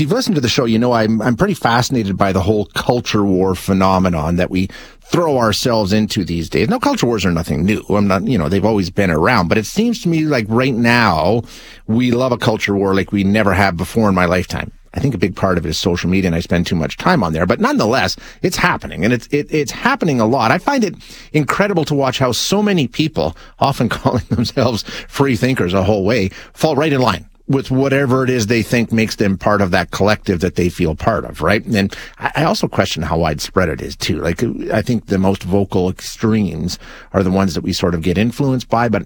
If you've listened to the show, you know I'm I'm pretty fascinated by the whole culture war phenomenon that we throw ourselves into these days. Now, culture wars are nothing new. I'm not, you know, they've always been around, but it seems to me like right now we love a culture war like we never have before in my lifetime. I think a big part of it is social media and I spend too much time on there, but nonetheless, it's happening and it's, it, it's happening a lot. I find it incredible to watch how so many people, often calling themselves free thinkers a whole way, fall right in line with whatever it is they think makes them part of that collective that they feel part of, right? And I also question how widespread it is too. Like, I think the most vocal extremes are the ones that we sort of get influenced by, but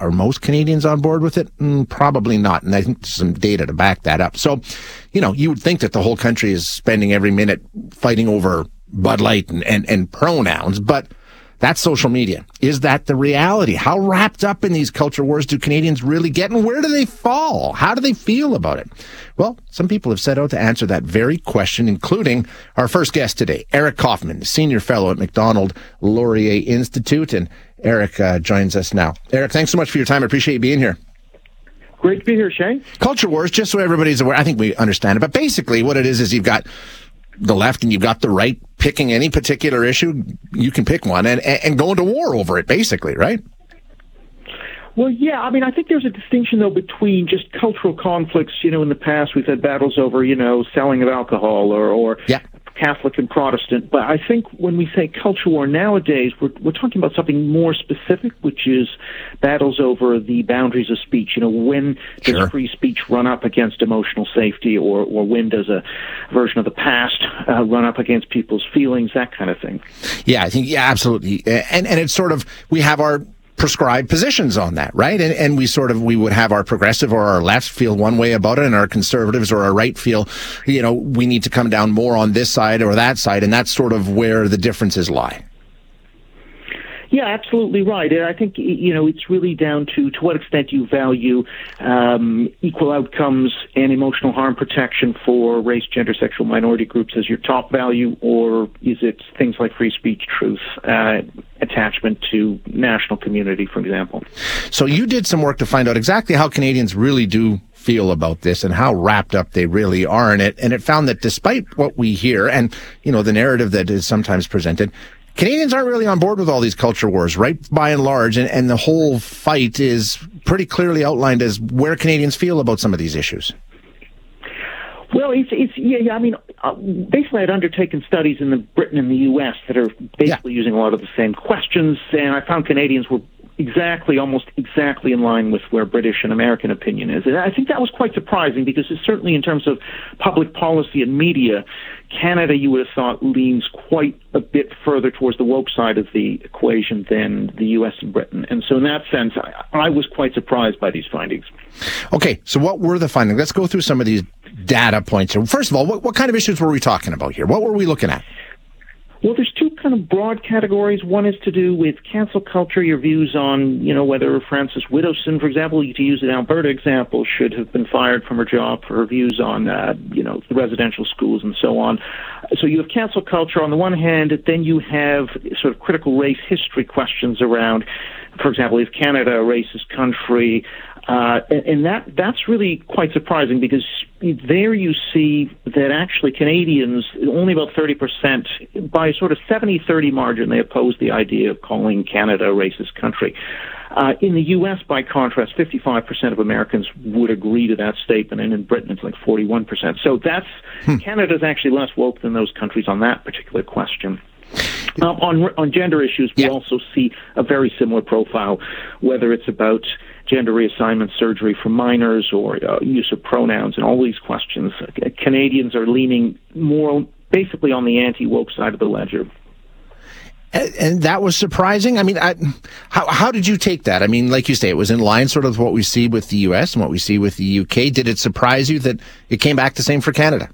are most Canadians on board with it? Mm, probably not. And I think there's some data to back that up. So, you know, you would think that the whole country is spending every minute fighting over Bud Light and, and, and pronouns, but that's social media. Is that the reality? How wrapped up in these culture wars do Canadians really get and where do they fall? How do they feel about it? Well, some people have set out to answer that very question, including our first guest today, Eric Kaufmann, senior fellow at Macdonald Laurier Institute. And Eric uh, joins us now. Eric, thanks so much for your time. I appreciate you being here. Great to be here, Shane. Culture wars, just so everybody's aware, I think we understand it, but basically what it is is you've got the left and you've got the right picking any particular issue. You can pick one and, and go into war over it, basically, right? Well, yeah. I mean, I think there's a distinction though between just cultural conflicts. You know, in the past we've had battles over, you know, selling of alcohol or, or yeah. Catholic and Protestant. But I think when we say culture war nowadays, we're, we're talking about something more specific, which is battles over the boundaries of speech. You know, when does Sure. free speech run up against emotional safety, or, or when does a version of the past uh, run up against people's feelings, that kind of thing. Yeah, I think yeah, absolutely. And and it's sort of we have our prescribed positions on that, right? And and we sort of we would have our progressive or our left feel one way about it, and our conservatives or our right feel, you know, we need to come down more on this side or that side, and that's sort of where the differences lie. Yeah, absolutely right. And I think you know it's really down to to what extent you value um, equal outcomes and emotional harm protection for race, gender, sexual minority groups as your top value, or is it things like free speech, truth, uh, attachment to national community, for example? So you did some work to find out exactly how Canadians really do feel about this and how wrapped up they really are in it. And it found that despite what we hear and, you know, the narrative that is sometimes presented, Canadians aren't really on board with all these culture wars, right? By and large. And, and the whole fight is pretty clearly outlined as where Canadians feel about some of these issues. Well, it's it's yeah, yeah. I mean, uh, basically, I'd undertaken studies in the Britain and the U.S. that are basically using a lot of the same questions, and I found Canadians were exactly, almost exactly in line with where British and American opinion is. And I think that was quite surprising because it's certainly in terms of public policy and media, Canada, you would have thought, leans quite a bit further towards the woke side of the equation than the U.S. and Britain. And so, in that sense, I, I was quite surprised by these findings. Okay, so what were the findings? Let's go through some of these data points. First of all, what, what kind of issues were we talking about here? What were we looking at? Well, there's two kind of broad categories. One is to do with cancel culture, your views on, you know, whether Frances Widdowson, for example, to use an Alberta example, should have been fired from her job for her views on, uh, you know, the residential schools and so on. So you have cancel culture on the one hand, then you have sort of critical race history questions around, for example, is Canada a racist country? Uh, and, and that that's really quite surprising because there you see that actually Canadians only about 30% by a sort of 70-30 margin they oppose the idea of calling Canada a racist country. Uh, in the U.S., by contrast, 55% of Americans would agree to that statement, and in Britain it's like 41%. So that's Canada's actually less woke than those countries on that particular question. Um, on on gender issues, we Yeah. also see a very similar profile, whether it's about gender reassignment surgery for minors or uh, use of pronouns and all these questions. Canadians are leaning more basically on the anti woke side of the ledger. And, and that was surprising. I mean, I, how how did you take that? I mean, like you say, it was in line sort of what we see with the U.S. and what we see with the U.K. Did it surprise you that it came back the same for Canada?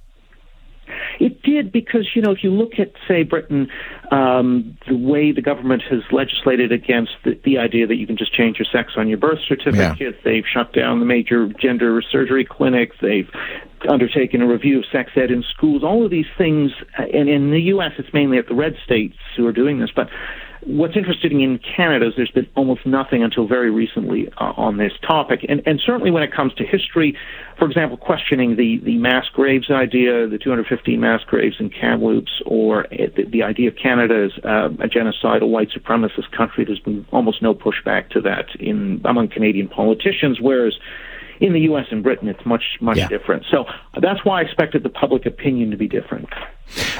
Did because, you know, if you look at, say, Britain, um, the way the government has legislated against the, the, idea that you can just change your sex on your birth certificate, yeah. they've shut down the major gender surgery clinics, they've undertaken a review of sex ed in schools, all of these things. Uh, and in the U.S., it's mainly at the red states who are doing this. But what's interesting in Canada is there's been almost nothing until very recently uh, on this topic. And, and certainly when it comes to history, for example, questioning the, the mass graves idea, the 215 mass graves in Kamloops, or the, the idea of Canada as uh, a genocidal white supremacist country, there's been almost no pushback to that in among Canadian politicians, whereas in the U.S. and Britain, it's much, much yeah. different. So that's why I expected the public opinion to be different.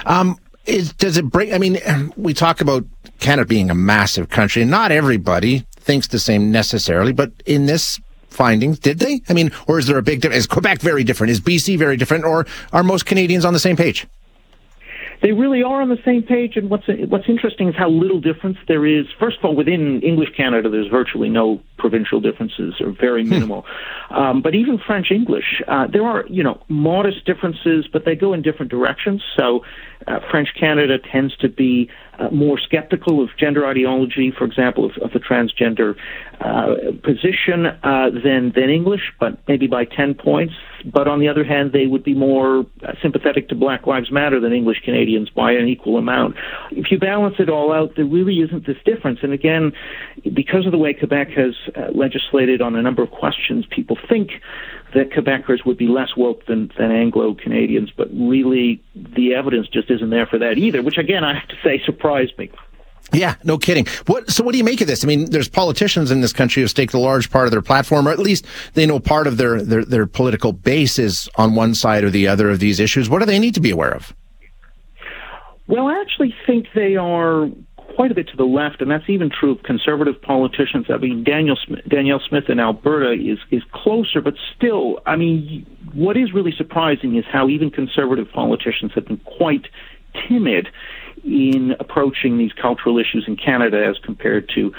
Um, is, does it bring, I mean, we talk about Canada being a massive country, and not everybody thinks the same necessarily, but in this findings, did they? I mean, or is there a big difference? Is Quebec very different? Is BC very different? Or are most Canadians on the same page? They really are on the same page, and what's what's interesting is how little difference there is. First of all, within English Canada, there's virtually no provincial differences, or very hmm. minimal. um, but even French English, uh, there are you know modest differences, but they go in different directions. So, uh, French Canada tends to be uh, more skeptical of gender ideology, for example, of, of the transgender uh, position uh, than than English, but maybe by ten points. But on the other hand, they would be more uh, sympathetic to Black Lives Matter than English Canadians by an equal amount. If you balance it all out, there really isn't this difference. And again, because of the way Quebec has uh, legislated on a number of questions, people think that Quebecers would be less woke than, than Anglo Canadians, but really the evidence just isn't there for that either, which again, I have to say surprised me. Yeah, no kidding. What, so what do you make of this? I mean, there's politicians in this country who staked a large part of their platform, or at least they know part of their, their, their political base is on one side or the other of these issues. What do they need to be aware of? Well, I actually think they are quite a bit to the left, and that's even true of conservative politicians. I mean, Danielle Smith, Danielle Smith in Alberta is is closer, but still, I mean, what is really surprising is how even conservative politicians have been quite timid in approaching these cultural issues in Canada as compared to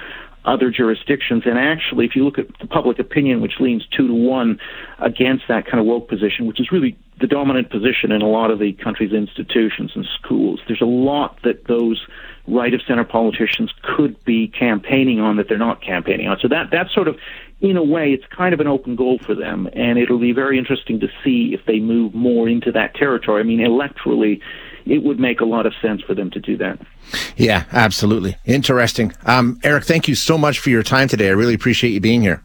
other jurisdictions. And actually, if you look at the public opinion, which leans two to one against that kind of woke position, which is really the dominant position in a lot of the country's institutions and schools, there's a lot that those right of center politicians could be campaigning on that they're not campaigning on. So that that's sort of in a way it's kind of an open goal for them and it'll be very interesting to see if they move more into that territory. I mean electorally it would make a lot of sense for them to do that. Yeah, absolutely. Interesting. Um, Eric, thank you so much for your time today. I really appreciate you being here.